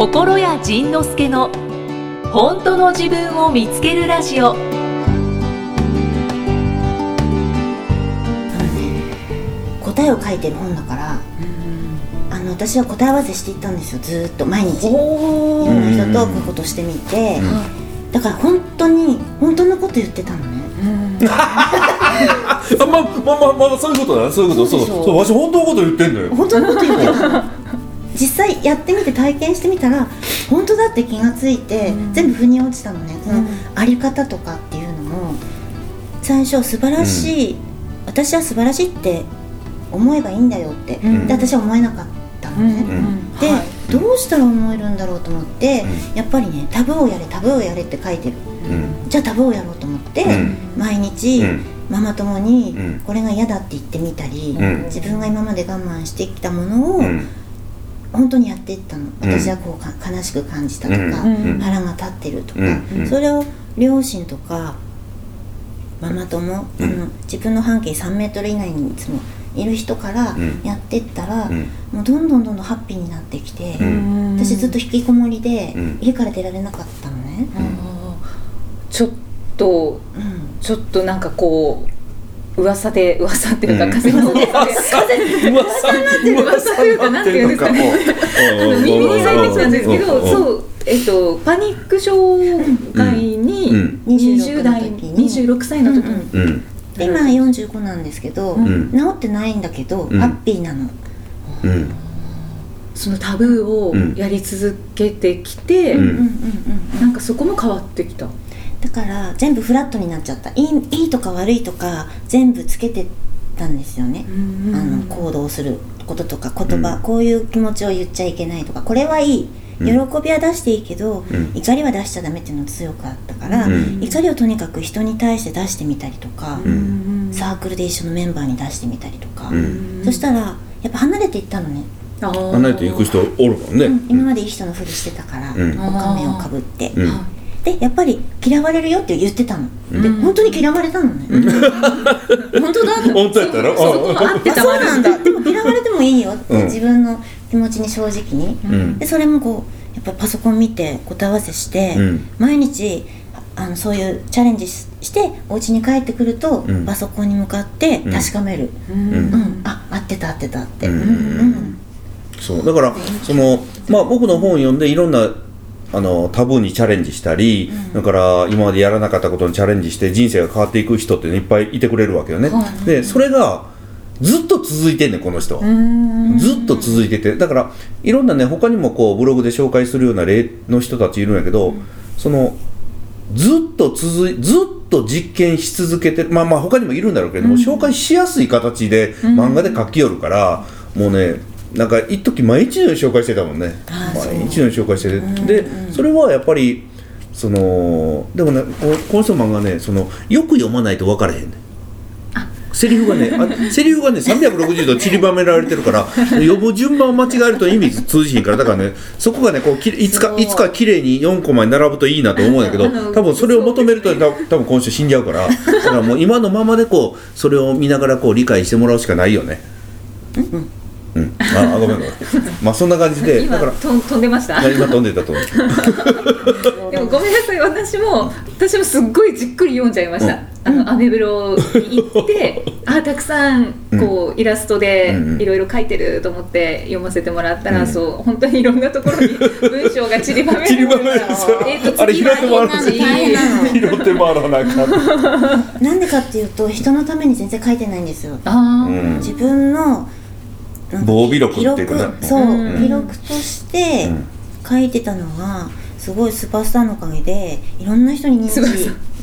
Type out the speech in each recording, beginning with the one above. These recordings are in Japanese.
心谷仁之助の本当の自分を見つけるラジオ。答えを書いてる本だから、あの私は答え合わせしていったんですよずーっと毎日。いおろんな人とこういうことしてみて、だから本当に本当のこと言ってたのね。あまあまあまあまあそういうことだそういうこと。そううそでしょ。そうわし本当のこと言ってんのよ。本当のこと言ってた実際やってみて体験してみたら本当だって気がついて、全部腑に落ちたのね。そのあり方とかっていうのも最初素晴らしい、私は素晴らしいって思えばいいんだよって、ん。で私は思えなかったのね、で、はい。どうしたら思えるんだろうと思って、やっぱりねタブーをやれタブーをやれって書いてる。うん。じゃあタブーをやろうと思って、うん。毎日、うん。ママ友にうん。これが嫌だって言ってみたり、うん。自分が今まで我慢してきたものを、うん本当にやっていったの。うん。私はこうか悲しく感じたとか、うん。腹が立ってるとか、うん。それを両親とかママ友、あの自分の半径3メートル以内にいつもいる人からん。やってったら、うん。もうどんどんどんどんハッピーになってきて、ん。私ずっと引きこもりで、うん。家から出られなかったのね、ちょっとうん。ちょっとなんかこう噂で噂っていうかうん。風の噂で。噂というかなんていうんですかねあの耳に入ってきたんですけど、そう、えっと、パニック障害にうん20代、26の時に26歳の時に、今45なんですけど、ん治ってないんだけど、んハッピーなのうんそのタブーをうんやり続けてきて、なんかそこも変わってきた。だから全部フラットになっちゃった。いいいいとか悪いとか全部つけてたんですよね、あの行動することとか言葉、うん。こういう気持ちを言っちゃいけないとか。これはいい。喜びは出していいけど、うん。怒りは出しちゃダメっていうのが強かったから、うん。怒りをとにかく人に対して出してみたりとか、ん。サークルで一緒のメンバーに出してみたりとか、うん。そしたらやっぱ離れていったのね、離れていく人おるもんね。うん。今までいい人のふりしてたから、うん。お仮面をかぶって、うんでやっぱり嫌われるよって言ってたの、で本当に嫌われたのね、本当だ本当やったらそこそうなんだ。でも嫌われてもいいよって、うん。自分の気持ちに正直に、ん。でそれもこうやっぱりパソコン見て答え合わせして、うん。毎日あのそういうチャレンジししてお家に帰ってくると、うん。パソコンに向かって確かめる、うん。うん。あ合ってた合ってたって、うん。うんそう。だからそのまあ僕の本を読んでいろんなあのタブーにチャレンジしたり、だから今までやらなかったことにチャレンジして人生が変わっていく人っていっぱいいてくれるわけよね、でそれがずっと続いてんねんこの人は、ずっと続いてて。だからいろんなね他にもこうブログで紹介するような例の人たちいるんやけど、そのずっと続いずっと実験し続けてまあまあ他にもいるんだろうけれども、紹介しやすい形で漫画で書きよるから、もうねなんか一時毎日のように紹介してたもんね。毎日のように紹介してて、でそれはやっぱりそのでもねこの人の漫画ねそのよく読まないと分からへんねん。セリフがねあセリフがね360度散りばめられてるから呼ぶ順番を間違えると意味通じひんからだからねそこがねこうきいつかいつか綺麗に4コマに並ぶといいなと思うんやけど多分それを求めると多分多分今週死んじゃうからだからもう今のままでこうそれを見ながらこう理解してもらうしかないよね。うんああごめんごめん。まあそんな感じで今だからとん飛んでました？今飛んでたと思う。でもごめんなさい私も私もすっごいじっくり読んじゃいました、あのアメブロに行ってあたくさんこうイラストでうんうん。いろいろ書いてると思って読ませてもらったら、うん。そう本当にいろんなところに文章が散りばめられて散りばめられて えーとあれ拾ってもらな拾ってもらわなあか。んなんでかっていうと人のために全然書いてないんですよ。あー、うん。自分の防備力っていうかねそう、うん。記録としてうん。書いてたのがすごいスーパースターのおかげでいろんな人に認知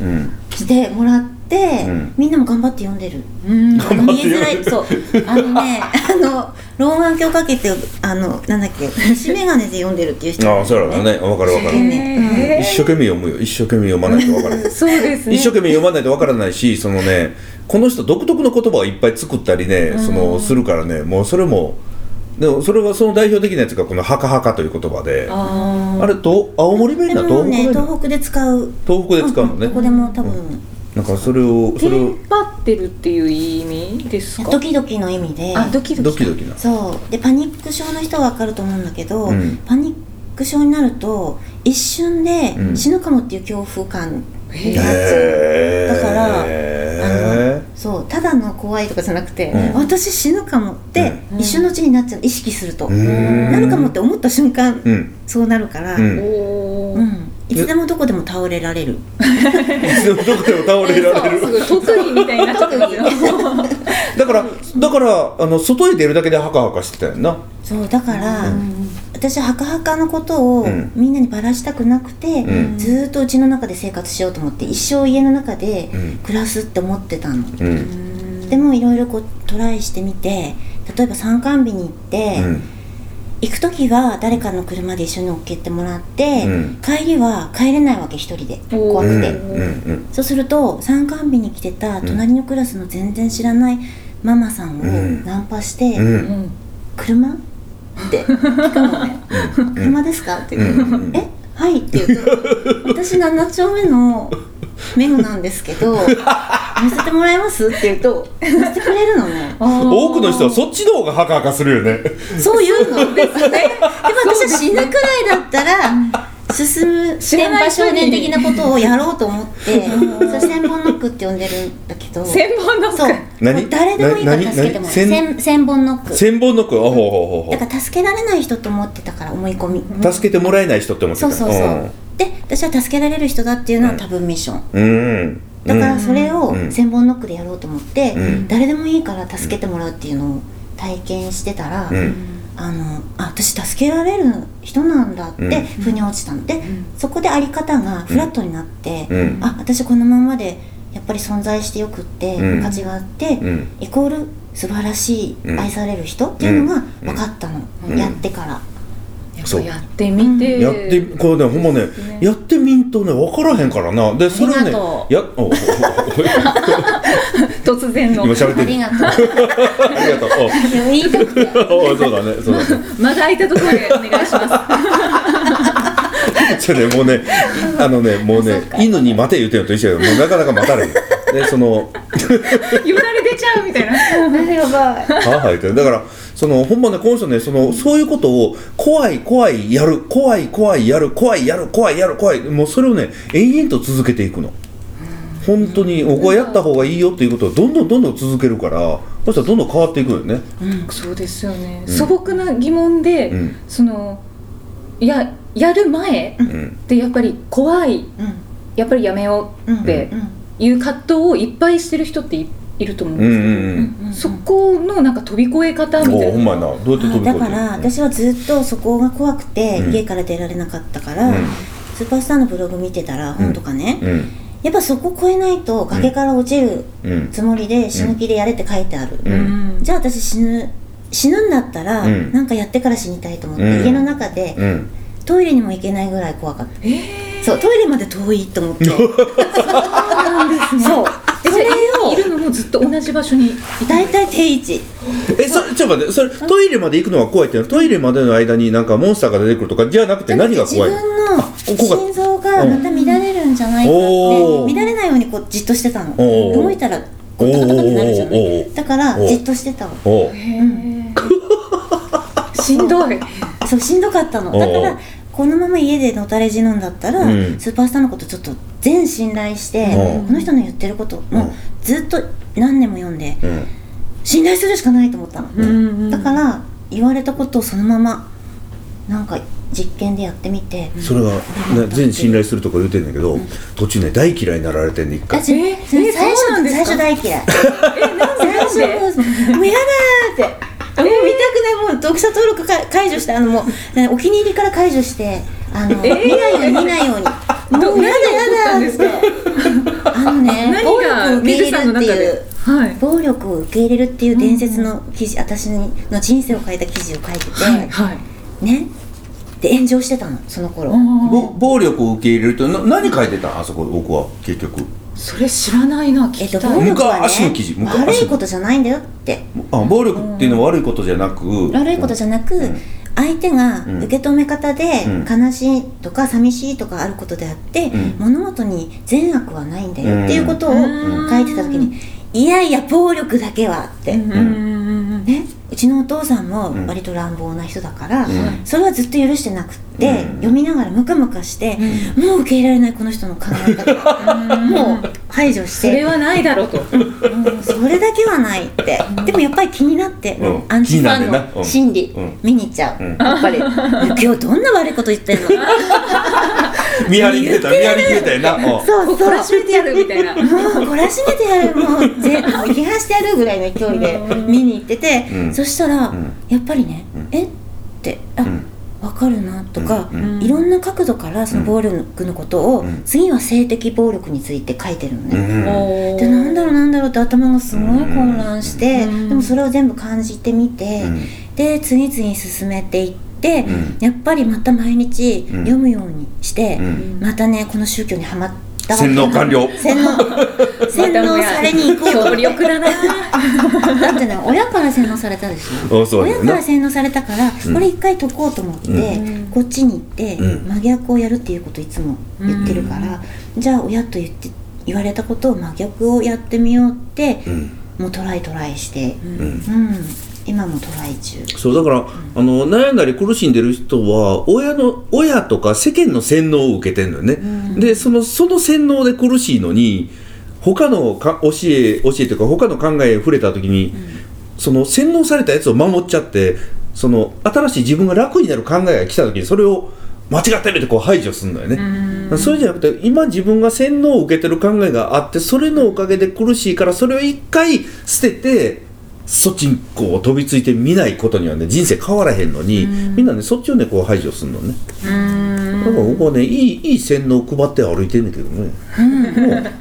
うん。してもらって、うん。みんなも頑張って読んでる。うん。見えづらい。そう。あのね あの老眼鏡かけてあのなんだっけ虫眼鏡で読んでるっていう人。ああそうやろうね。分かる分かる。へー。一生懸命読むよ。一生懸命読まないと分からない。そうですね。一生懸命読まないと分からないしそのねこの人独特の言葉をいっぱい作ったりねそのするからね。もうそれもでもそれはその代表的なやつがこの「はかはか」という言葉で。ああれと青森弁だでもね東北弁だ東北で使う。東北で使うのね。どこでも多分、なんかそれをーそれをテンパってるっていう意味ですか？ドキドキの意味で。あドキドキドキドキな。そう。でパニック症の人は分かると思うんだけど、うん。パニック症になると一瞬でうん。死ぬかもっていう恐怖感になっちゃう、だからあのそうただの怖いとかじゃなくて、うん。私死ぬかもってうん。一瞬のうちになっちゃう意識すると、うん。なるかもって思った瞬間、うん。そうなるから、おー。いつでもどこでも倒れられる。いつでもどこでも倒れられる。すごい特技みたいになっちゃってますよ。だからだからあの外へ出るだけでハカハカしてたよな。そうだから、私はハカハカのことをうん。みんなにばらしたくなくて、うん。ずーっとうちの中で生活しようと思って一生家の中でうん。暮らすって思ってたの、うん。でもいろいろこうトライしてみて例えば参観日に行って、うん行く時は誰かの車で一緒に乗っけてもらって、うん。帰りは帰れないわけ一人でおー怖くて、そうすると参観日に来てた隣のクラスの全然知らないママさんをうん。ナンパして「うん。うん車?」って聞くのね「車ですか?」って言う。とうえ？はい」って言うと「私7丁目のメグなんですけど乗せてもらえます?」って言うと乗せてくれるのね。多くの人はそっちの方がハカハカするよね。そう言うのですね。で も私は死ぬくらいだったら進む知らない人に少年的なことをやろうと思ってそれ千本ノックって呼んでるんだけど。千本ノック。誰でもいいから助けてもらう。千千本ノック。千本ノック？あほうほうほうほだから助けられない人と思ってたから思い込み。う助けてもらえない人って思ってた。そうそうそう。で私は助けられる人だっていうのは多分ミッション。うんうんだからそれをうん。千本ノックでやろうと思ってうん。誰でもいいから助けてもらうっていうのを体験してたらうん。あのあ私助けられる人なんだってうん。腑に落ちたの。で、そこであり方がフラットになって、うん。あ私このままでやっぱり存在してよくって、うん。価値があって、うん。イコール素晴らしい、うん。愛される人っていうのが分かったの、うん。やってから、やっぱやってみて。やってこれねほんまねね。やってみんとね分からへんからな。でそれありねやお突然の今喋ってるありがとうありがとう言いたくてそうだねそうだねまだ空いたところでお願いしますじゃあねもうねあのねもうね犬に待て言うてんのと一緒やもうなかなか待たれへんでそのよだれ出ちゃうみたいなやばいはあはあ言ってだからそのほんまねこの人ねそのそういうことを怖い怖いやる怖い怖いやる怖いやる怖いやる怖いもうそれをね延々と続けていくの。本当に僕はやった方がいいよっていうことをどんどんどんどん続けるからそしたらどんどん変わっていくよね。そうですよね、うん。素朴な疑問で、うん。そのややる前うん。でやっぱり怖い。うん。やっぱりやめようってうん。いう葛藤をいっぱいしてる人っていいると思うんですけど、んうんうん。そこのなんか飛び越え方みたいな。おほんまやな。どうやって飛び越えてだから私はずっとそこが怖くてうん。家から出られなかったから、うん。スーパースターのブログ見てたら本とかね、うん。やっぱそこ越えないと崖から落ちるうん。つもりで死ぬ気でやれって書いてある、じゃあ私死ぬ死ぬんだったら、うん。なんかやってから死にたいと思って、うん。家の中でうん。トイレにも行けないぐらい怖かった。えー、そうトイレまで遠いと思って。そうなんですね。そうもずっと同じ場所にいた。大体定位置。えそれちょっと待ってそれトイレまで行くのが怖いっていうの？はトイレまでの間になんかモンスターが出てくるとかじゃなくて何が怖い？自分の心臓がまた乱れるんじゃないかって乱れないようにこうじっとしてたの。動いたらコッタコタってなるじゃない？だからじっとしてたわおうへー。しんどい。そうしんどかったの。だからこのまま家でのたれ死ぬんだったら、うん。スーパースターのことちょっと全信頼して、おうこの人の言ってることうん。もうずっと何年も読んでうん。信頼するしかないと思ったの、うん。だから言われたことをそのままなんか実験でやってみて、それが、ね、全信頼するとか言うてんだけど、途中ね大嫌いになられてんね一回。最えそうなんですか？初最初大嫌い。えなんで？最で初もうやだーってもう見たくないもう読者登録か解除してあのもうねお気に入りから解除してあの、えー？見ないように見ないように。もうやだやだーって。あのね何暴が力を受け入れるっていうはい。暴力を受け入れるっていう伝説の記事、私の人生を変えた記事を書いてて、はいはい。ね？で炎上してたのその頃、ぼ暴力を受け入れるとな何書いてたん？あそこ僕は結局それ知らないな聞えっと、暴力はね昔の記事昔悪いことじゃないんだよって。あ暴力っていうのは悪いことじゃなく悪いことじゃなく、うん。相手がうん。受け止め方でうん。悲しいとか寂しいとかあることであって、うん。物事に善悪はないんだよっていうことをうん。書いてた時に、いやいや暴力だけはって、うんうんうん。うん。ね？うちのお父さんもうん。割と乱暴な人だから、うん。それはずっと許してなくって、うん。読みながらムカムカして、もう受け入れられないこの人の考え方。もう排除して。それはないだろうと。うんそれだけはないって。でもやっぱり気になって、うん。アンチファン気になってん。の心理、うん。見に行っちゃう、うん。やっぱり。今日どんな悪いこと言ってんの？見張り切れた。見張り切れたよな。うん。そうそう懲らしめてやるみたいな。もう懲らしめてやる。もうぜ批判してやるぐらいの勢いで見に行ってて、うんそしたら、ん。やっぱりね、うん。え？ってあ、うん。わかるなとか、うん。いろんな角度からその暴力のことを、うん。次は性的暴力について書いてるのね、でなんだろうなんだろうって頭がすごい混乱して、うん。でもそれを全部感じてみて、うん。で次々進めていって、うん。やっぱりまた毎日うん。読むようにして、うん。またねこの宗教にはまっ洗脳完了。洗脳洗脳されに行こう強力だなだってね親から洗脳されたでしょ？親から洗脳されたから、うん。これ一回解こうと思って、うん。こっちに行って、うん。真逆をやるっていうことをいつも言ってるから、じゃあ親と言って言われたことを真逆をやってみようって、うん。もうトライトライして、うん。うん、今もトライ中。そうだから、あの悩んだり苦しんでる人は親の親とか世間の洗脳を受けてるのよね、でそのその洗脳で苦しいのに他のか教え教えというか他の考えに触れた時に、その洗脳されたやつを守っちゃってその新しい自分が楽になる考えが来た時にそれを間違ってるってこう排除するのよね、それじゃなくて今自分が洗脳を受けてる考えがあってそれのおかげで苦しいからそれを一回捨ててそっちにこう飛びついてみないことにはね人生変わらへんのに、みんなねそっちをねこう排除するのね、だから僕はねいいいい洗脳を配って歩いてんねんけどね。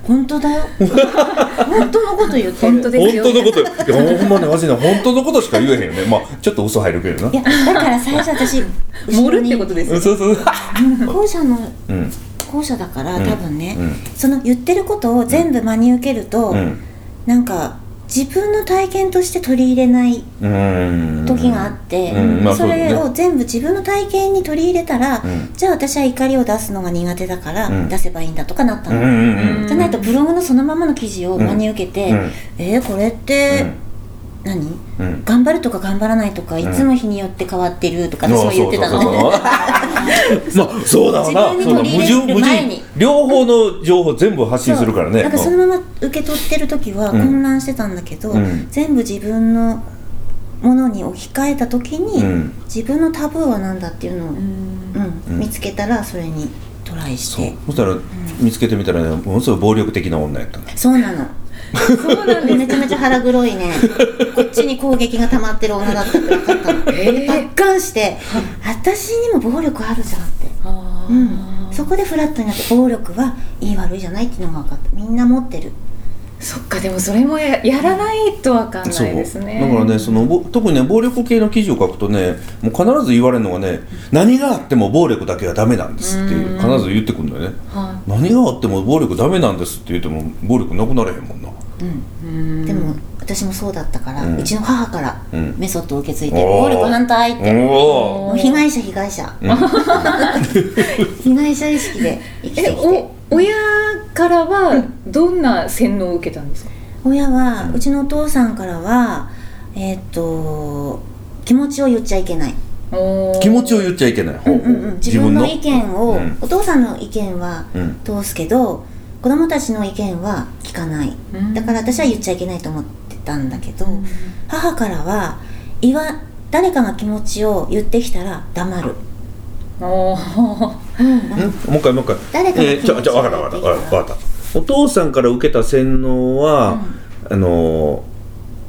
本当だよ。本当のこと言ってる。本当ですよ。本当のこといやほんまねマジね本当のことしか言えへんよね。まあちょっと嘘入るけどな。いやだから最初私 盛るってことですよ。そうそう後者のうん。後者だからうん。多分ね、うん。その言ってることを全部真に受けると、うん。なんか自分の体験として取り入れないうん。時があって、うん。まあそれを全部自分の体験に取り入れたら、うん。じゃあ私は怒りを出すのが苦手だからうん。出せばいいんだとかなったの、じゃないとブログのそのままの記事を真に受けて、うん。えー、これって、何？うん。頑張るとか頑張らないとか、いつも日によって変わってるとかうん。私も言ってたの。ね まあそうだわな。自分に取り前に。両方の情報全部発信するからね。なんかそのまま受け取ってる時はうん。混乱してたんだけど、うん。全部自分のものに置き換えた時に、うん。自分のタブーは何だっていうのを、うん。うん。見つけたらそれにトライしそう。てそしたら見つけてみたらねものすごい暴力的な女やったのそうなのそうなんでめちゃめちゃ腹黒いね。こっちに攻撃が溜まってる女だったって分かったの。えー。して私にも暴力あるじゃんって。うん、そこでフラットになって暴力はいい悪いじゃないっていうのが分かった。みんな持ってる。そっかでもそれもややらないとわかんないですね。だからねそのぼ特にね暴力系の記事を書くとねもう必ず言われるのがね何があっても暴力だけはダメなんですっていう必ず言ってくるんだよね。は何があっても暴力ダメなんですって言っても暴力なくなれへんもんなでも私もそうだったから、ううんちの母からうん。メソッドを受け継いで、暴力反対って、おもう被害者被害者、被害者意識で生きてきえてお親からはどんな洗脳を受けたんですか？親はうちのお父さんからはえーっと気持ちを言っちゃいけない、ー。気持ちを言っちゃいけない、うんうんうん、自分の？意見を、うん。お父さんの意見はうん。通すけど子供たちの意見は聞かない。うん。だから私は言っちゃいけないと思ってたんだけど、母からは言わ誰かが気持ちを言ってきたら黙る、おー。うん。うん？もう一回もう一回。誰かのえー、ちょちょ分かった分かった分かった分かった。お父さんから受けた洗脳は、あのー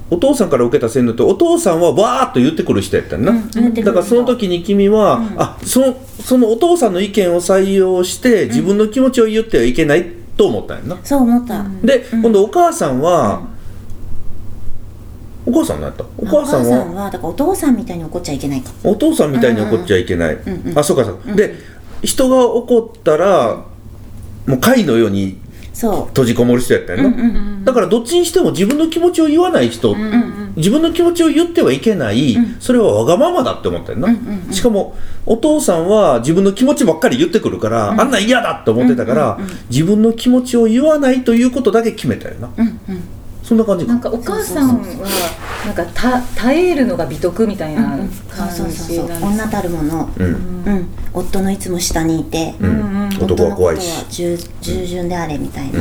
お父さんから受けた洗脳ってお父さんはわーっと言ってくる人やったんな、うんだからその時に君は、うん。あそのそのお父さんの意見を採用して自分の気持ちを言ってはいけないと思ったんやな、そう思った、で、今度お母さんは、お母さん何やった？おお母さんははだからお父さんみたいに怒っちゃいけないか。お父さんみたいに怒っちゃいけない、んうん。あそうかそうか、で人が怒ったらもう貝のようにそ閉じこもる人やったんやな、う、うんうん、だからどっちにしても自分の気持ちを言わない人、自分の気持ちを言ってはいけない、それはわがままだって思ったよな、しかもお父さんは自分の気持ちばっかり言ってくるから、あんなん嫌だって思ってたから、自分の気持ちを言わないということだけ決めたよな、うんうん。そんな感じか。なんかお母さんはなんかた耐えるのが美徳みたいなうん感そうそうそうじなんです女たるもの、うん。うん、夫のいつも下にいて、うん。うんうん。男は怖いし。従順であれみたいな、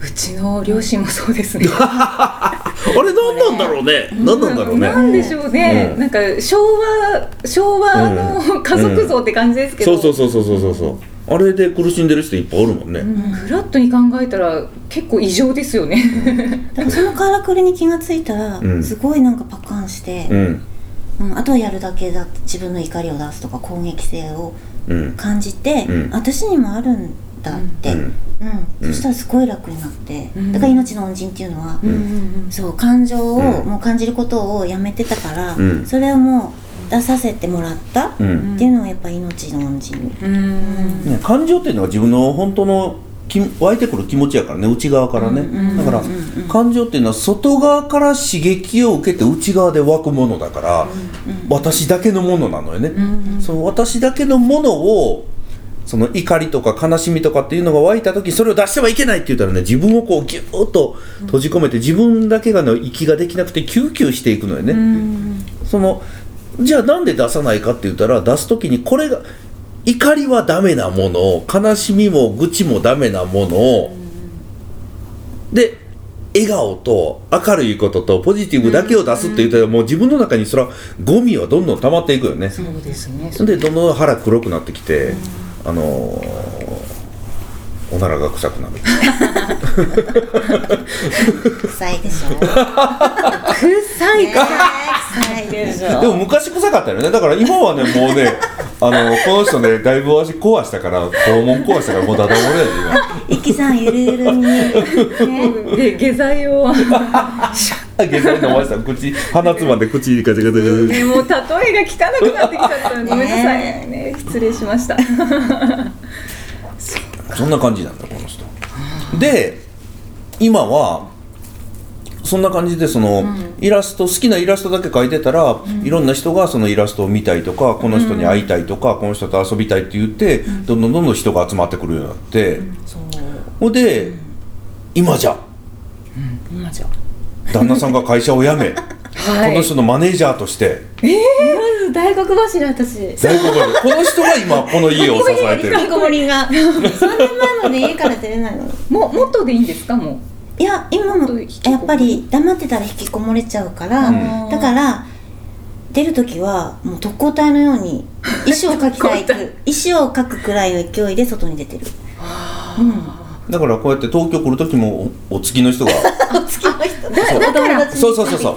うんうちの両親もそうですね。あれ何なんだろうね。何なんだろうね。なんでしょうね。うん。なんか昭和昭和の家族像って感じですけど。そうそうそうそうそうそう。あれで苦しんでる人いっぱいおるもんね、うん。フラットに考えたら結構異常ですよね。だからそのからくりに気がついたら、うん。すごいなんかパカンして、うん。うん。あとはやるだけだって自分の怒りを出すとか攻撃性をうん。感じて、うん。私にもあるんだって、うん。そしたらすごい楽になって、うん。だから命の恩人っていうのは、そう感情を、うん。もう感じることをやめてたから、うん。それをもう出させてもらった、うっんていうのはやっぱ命の恩人、うん。うん。ね、感情っていうのは自分の本当のき湧いてくる気持ちやからね内側からね、んだから、うんうん感情っていうのは外側から刺激を受けて内側で湧くものだから、私だけのものなのよね、その私だけのものをその怒りとか悲しみとかっていうのが湧いた時それを出してはいけないって言ったらね自分をこうギューッと閉じ込めて自分だけがの息ができなくてキューキューしていくのよね、そのじゃあなんで出さないかって言ったら出す時にこれが怒りはダメなもの悲しみも愚痴もダメなもの。で笑顔と明るいこととポジティブだけを出すって言ったらもう自分の中にそれはゴミはどんどん溜まっていくよね。そうですね。でどんどん腹黒くなってきてあのーおならが臭くなる。臭いでしょ。臭いね臭いでしょ。でも昔臭かったよね。だから今はねもうねあのこの人ねだいぶ足壊したから肛門壊したからもうダダ漏れやでイキさんゆるゆるにね。で下剤を今下剤飲ました口鼻つまんで口ガチャガチャガチャねもう例えが汚くなってきちゃったごめんなさい。ね失礼しました。そんな感じなんだこの人。で今はそんな感じでその、イラスト好きなイラストだけ描いてたら、いろんな人がそのイラストを見たいとかこの人に会いたいとか、この人と遊びたいって言って、どんどんどんどん人が集まってくるようになって、ほんで、今じゃ。今じゃ。旦那さんが会社を辞め、はい。この人のマネージャーとして。まず大黒柱私。大黒柱。この人が今この家を支えてる。引きこもりが3年前まで家から出れないの。ももっとでいいんですか？もいや今もやっぱり黙ってたら引きこもれちゃうから、うん。だから出る時はもう特攻隊のように 意思を書きたい特攻隊。意思を書くくらいの勢いで外に出てる。うんだからこうやって東京来る時もおお付きの人が。お付きの人そう。お友達にそうそうそうそう。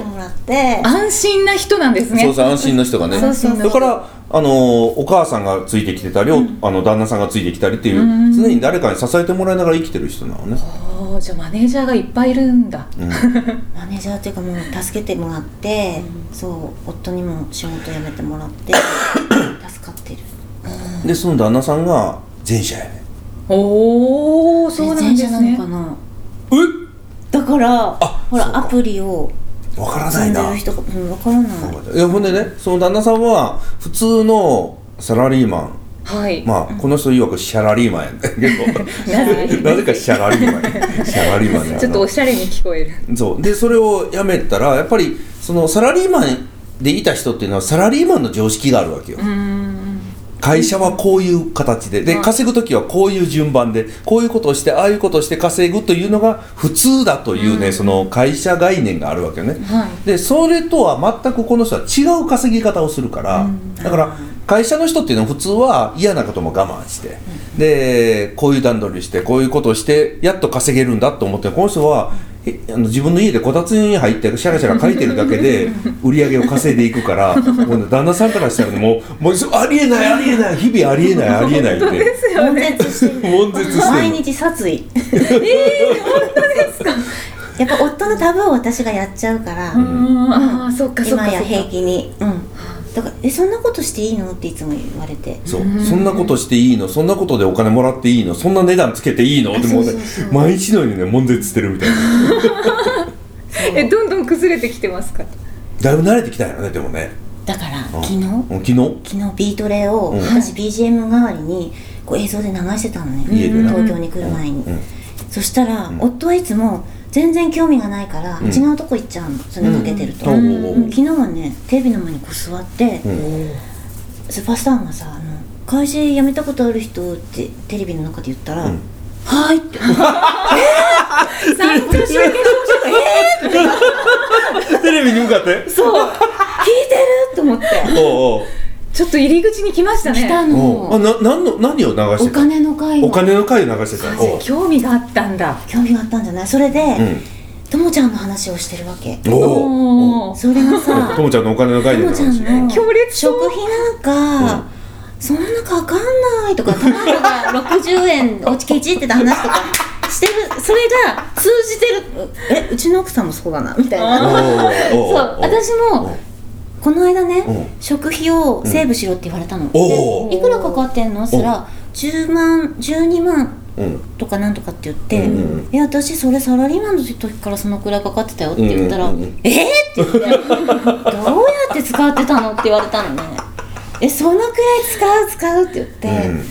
安心な人なんですね。そうそう安心の人がね。そうそうそう。だからあのお母さんがついてきてたり、おあの旦那さんがついてきたりっていう、うん。常に誰かに支えてもらいながら生きてる人なのね、じゃあマネージャーがいっぱいいるんだ。うん。マネージャーっていうかもう助けてもらって、そう夫にも仕事辞めてもらって 助かってる。でその旦那さんが前者やねおおそうなんですね。なのか。なだからほらアプリをわからな積いな。うん分からない。いやほんでねその旦那さんは普通のサラリーマン。はい。まあこの人曰くシャラリーマンやねん。けどなぜかシャラリーマン。やシャラリーマンちょっとおしゃれに聞こえる。そう。でそれをやめたらやっぱりそのサラリーマンでいた人っていうのはサラリーマンの常識があるわけよ、うーん。会社はこういう形で。ではい稼ぐ時はこういう順番でこういうことをしてああいうことをして稼ぐというのが普通だというね、その会社概念があるわけよね、はい。でそれとは全くこの人は違う稼ぎ方をするから、だから会社の人っていうのは普通は嫌なことも我慢して、でこういう段取りしてこういうことをしてやっと稼げるんだと思ってこの人はえあの自分の家でこたつに入ってシャラシャラ書いてるだけで 売り上げを稼いでいくからもうね旦那さんからしたらねもうもうありえないありえない日々ありえないありえないって。悶絶し悶絶して毎る日殺意。ええ本当ですか。やっぱ夫のタブーを私がやっちゃうから、うん。ああそっかそっかそっか。今や平気に。うんだから「えそんなことしていいの?」っていつも言われて。そう。そんなことしていいの？そんなことでお金もらっていいの？そんな値段つけていいの？ってもうねそうそうそう。毎日のようにね悶絶してるみたいな。えどんどん崩れてきてますか？だいぶ慣れてきたよねでもね。だからうん。昨日？うん昨日？昨日ビートレをうん。私 BGM 代わりにこう映像で流してたのね。家でな。東京に来る前に、うん。そしたら、ん。夫はいつも全然興味がないから、うん。違うとこ行っちゃうの。それかけてると、うん。うん。昨日はねテレビの前にこう座って、うん。スーパースターがさあの「会社辞めたことある人?」ってテレビの中で言ったら「うん。はーい」って。参加しよう テレビに向かって？そう。聞いてると思って。おうおうちょっと入り口に来ましたね。あの。な何の何を流しおてた金の会をお金の回流してた興味があったんだ。興味があったんじゃない？それで、うん。ともちゃんの話をしてるわけ。おおそれがさ ともちゃんのお金の回でともちゃんの。強烈食費なん。か、そんなかかんないとか卵が60円おちケチってた話とかしてる。それが通じてる。えうちの奥さんもそうだなみたいな。お そう。私もこの間ねうん。食費をセーブしろって言われたの、いくらかかってんの？そしたら10万12万うん。とかなんとかって言って「うんうんえ私それサラリーマンの時からそのくらいかかってたよ」って言ったら「うんうんうん。えー?」って言って「どうやって使ってたの?」って言われたのね「えそのくらい使う使う」って言って、うん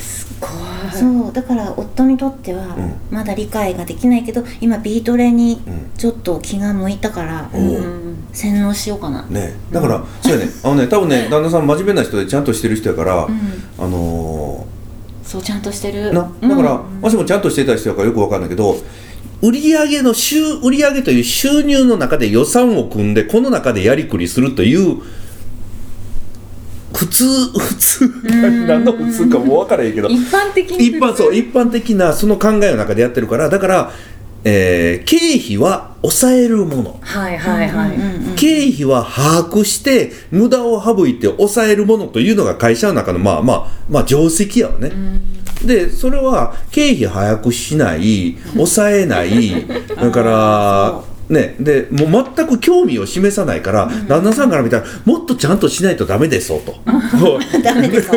そうだから夫にとってはん。まだ理解ができないけど今ビートレにうん。ちょっと気が向いたから、おう。うん。洗脳しようかな、ね。だからそうやね。あのね多分ね旦那さん真面目な人でちゃんとしてる人やからあのそうちゃんとしてる。だからもしもちゃんとしてた人やからよくわかんないけど売上の収売上という収入の中で予算を組んでこの中でやりくりするという普通普通何の普通かもう分からへんけど。一般的に一般そう一般的なその考えの中でやってるからだから、えー経費は抑えるもの。はいはいはい、経費は把握して無駄を省いて抑えるものというのが会社の中のまあまあまあ定石やわね。でそれは経費把握しない抑えない だからねでもう全く興味を示さないから、旦那さんから見たらもっとちゃんとしないとダメですよと。ダメです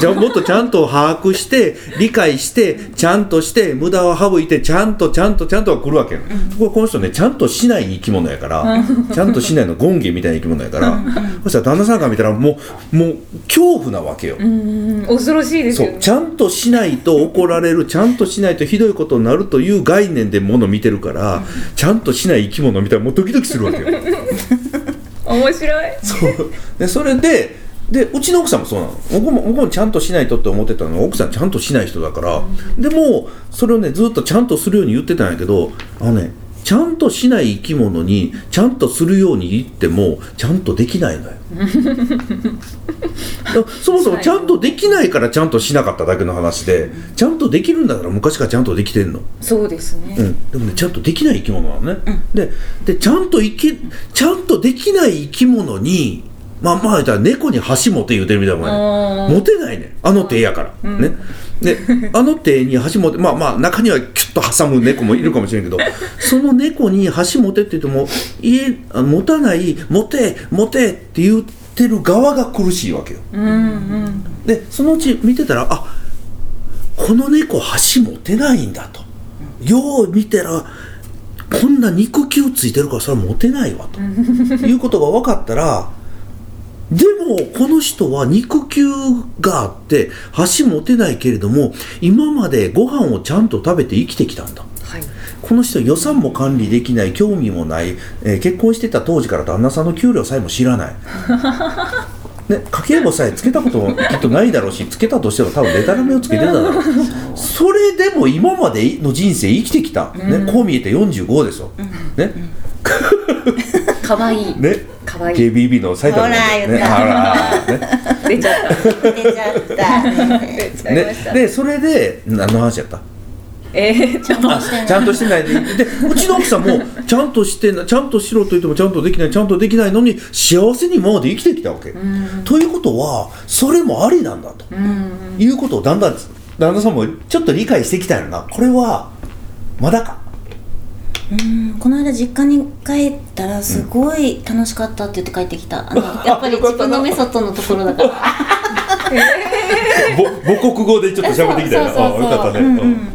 じゃあもっとちゃんと把握して理解してちゃんとして無駄を省いてちゃんとちゃんとちゃんとは来るわけよ、とここの人ねちゃんとしない生き物やから、ちゃんとしないのゴンゲみたいな生き物やから、そしたら旦那さんから見たらもうもう恐怖なわけよ、うん。恐ろしいですそよね。う。ちゃんとしないと怒られるちゃんとしないとひどいことになるという概念でもの見てるから、ちゃんとしない生き物見たらもうドキドキするわけよ。面白い。そう。でそれででうちの奥さんもそうなの。僕も僕もちゃんとしないとって思ってたの。は奥さんちゃんとしない人だから、でもそれをねずっとちゃんとするように言ってたんやけどあのねちゃんとしない生き物にちゃんとするように言ってもちゃんとできないのよ。そもそもちゃんとできないからちゃんとしなかっただけの話でちゃんとできるんだから昔からちゃんとできてんの。そうですね、うん、でもねちゃんとできない生き物なのね、ででちゃんといけちゃんとできない生き物にまあまあ言ったら猫に箸持て言うてるみたいなもんね。持てないね。あの手やから、ねであの手に箸持てまあまあ中にはキュッと挟む猫もいるかもしれんけどその猫に箸持てって言っても家あ持たない持て持てって言ってる側が苦しいわけよ。うんうん。でそのうち見てたらあこの猫箸持てないんだと。よう見たらこんな肉球ついてるからそれは持てないわと。いうことが分かったらでもこの人は肉球があって箸持てないけれども今までご飯をちゃんと食べて生きてきたんだ。はい。この人予算も管理できない興味もない、えー結婚してた当時から旦那さんの給料さえも知らない。ね、家計簿さえつけたこともきっとないだろうしつけたとしても多分デタラメをつけてただろう。それでも今までの人生生きてきた、ね、こう見えて45ですよ、ねかわい。いね。かわい。い KBB の埼玉のほら言った。ね出ちゃった。出ちゃった。ね。出ちゃいました、ねでそれで何の話やった？えー、ちょっと。あちゃんとしてないででうちの奥さんもちゃんとしてなちゃんとしろと言ってもちゃんとできないちゃんとできないのに幸せに今まで生きてきたわけ、ということはそれもありなんだと、いうことをだんだん旦那さんもちょっと理解してきたよな。これはまだか？うん。この間実家に帰ったらすごい楽しかったって言って帰ってきた。あの やっぱり自分のメソッドのところだから。ぼ母国語でちょっと喋ってきたよあよかったね、うんうん。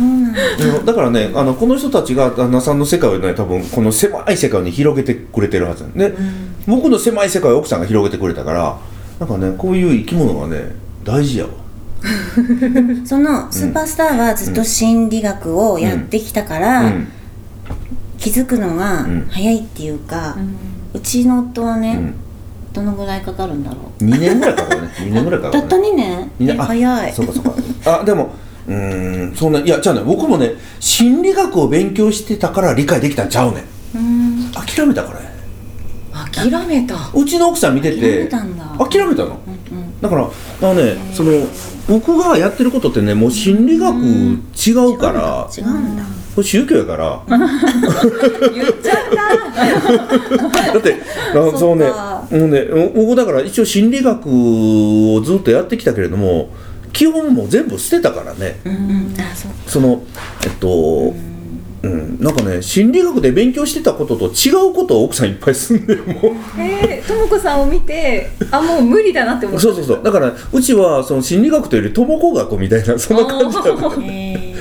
うん。だ。からねあのこの人たちが旦那さんの世界をね多分この狭い世界に広げてくれてるはずなんで、僕の狭い世界を奥さんが広げてくれたからなんかねこういう生き物がね大事やわ そのスーパースターはずっと心理学をやってきたから、うん。気づくのがん早いっていうか、ううんちの夫はね、うん。どのぐらいかかるんだろう。2年ぐらいかかるね。2年ぐらいかかる、ね、たった2年？二年。あ早い。そうかそうか。あでもうーんそんないやじゃあね僕もね心理学を勉強してたから理解できたんちゃうねん。うん。諦めたからや諦めた。うちの奥さん見て諦てめたんだ。諦めたの？うんだからあのねその僕がやってることってねもう心理学違うから。違うんだ。これ宗教やから。言っちゃった。だってあそうねもうね僕だから一応心理学をずっとやってきたけれども基本もう全部捨てたからね。うんうそのえっとうん、なんかね心理学で勉強してたことと違うことを奥さんいっぱいすんでもう。えー、ともこさんを見てあもう無理だなって思った。そうそうそう。だからうちはその心理学というより友子学みたいなそんな感じだったへ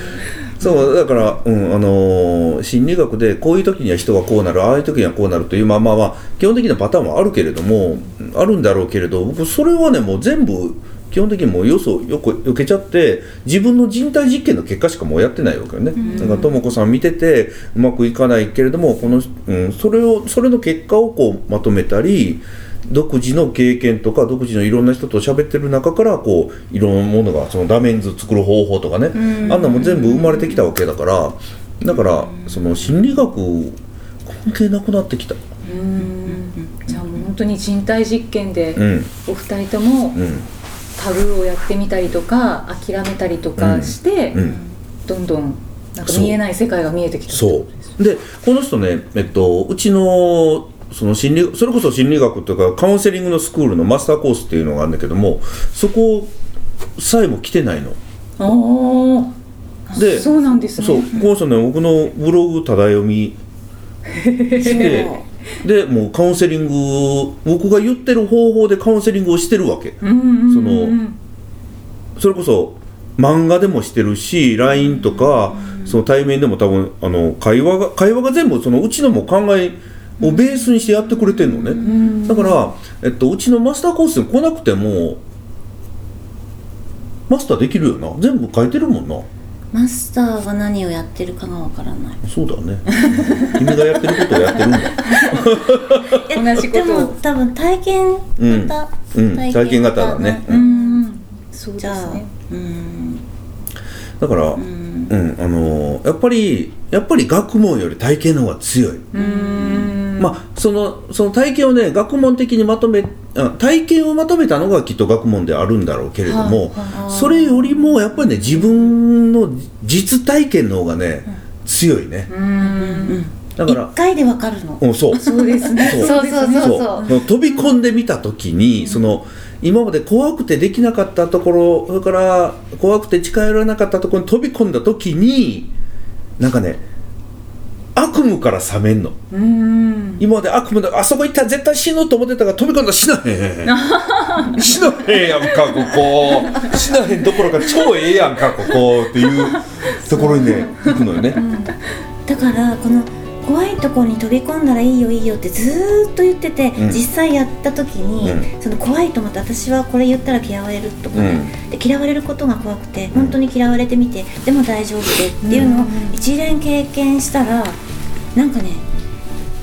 そうだから、うんあのー心理学でこういう時には人がこうなるああいう時にはこうなるというまあまあまあ基本的なパターンはあるけれどもあるんだろうけれど僕それはねもう全部基本的にもうよそよく受けちゃって自分の人体実験の結果しかもうやってないわけよね、だからとも子さん見ててうまくいかないけれどもこの、うん、それをそれの結果をこうまとめたり独自の経験とか独自のいろんな人と喋ってる中からこういろんなものがそのダメンズ作る方法とかね、あんなもん全部生まれてきたわけだからだからその心理学関係なくなってきた。うん。じゃあもう本当に人体実験でうん。お二人ともうんタブーをやってみたりとか諦めたりとかして、うん。どんどんなんか見えない世界が見えてきたそう。でこの人ねえっとうちのその心理それこそ心理学というかカウンセリングのスクールのマスターコースっていうのがあるんだけどもそこさえも来てないの。おー。でそうなんですね。そうこの人ね僕のブログただ読みして でもうカウンセリングを僕が言ってる方法でカウンセリングをしてるわけ。そのそれこそ漫画でもしてるし LINE とかその対面でも多分あの会話が会話が全部そのうちのも考えをベースにしてやってくれてるのね。だから、えっと、うちのマスターコースに来なくてもマスターできるよな。全部書いてるもんなマスターが何をやってるかがわからない。そうだね。君がやってることをやってるんだ。同じこと。をでも多分体験型、うん。体験型だね。ううん。ん。そうですね。うん。だから、うん。うん。あのやっぱりやっぱり学問より体験の方が強い、うんまあそのその体験をね学問的にまとめあ体験をまとめたのがきっと学問であるんだろうけれども、はそれよりもやっぱりね自分の実体験の方がね、強いね。うんだから一回でわかるの。うんそう。そうですね。そう。そうそうそう飛び込んでみた時に、その今まで怖くてできなかったところそれから怖くて近寄らなかったところに飛び込んだ時になんかね悪夢から覚めんの。うん。今まで悪夢であそこ行ったら絶対死ぬと思ってたから飛び込んだら死なへん死なへんやんかここ死なへんどころか超ええやんかここっていうところにね行くのよね、だからこの怖いところに飛び込んだらいいよいいよってずーっと言ってて、うん。実際やった時に、うその怖いと思って私はこれ言ったら嫌われるとかね、で嫌われることが怖くて本当に嫌われてみてでも大丈夫でっていうのを一連経験したらなんかね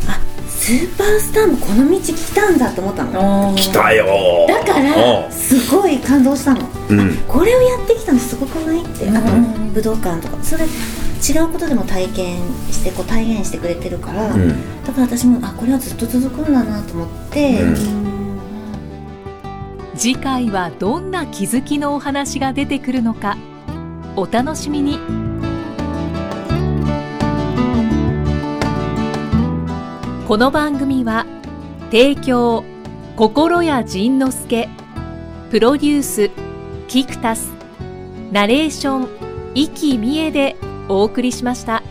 あスーパースターもこの道来たんだと思ったの。あ来たよ。ーだからすごい感動したの。うん。これをやってきたのすごくないってあとうん武道館とか。それ違うことでも体験してこう体現してくれてるから、うん。だから私もあこれはずっと続くんだなと思って、うん。次回はどんな気づきのお話が出てくるのかお楽しみにこの番組は提供心谷仁之助プロデュースキクタスナレーション生きみえでお送りしました。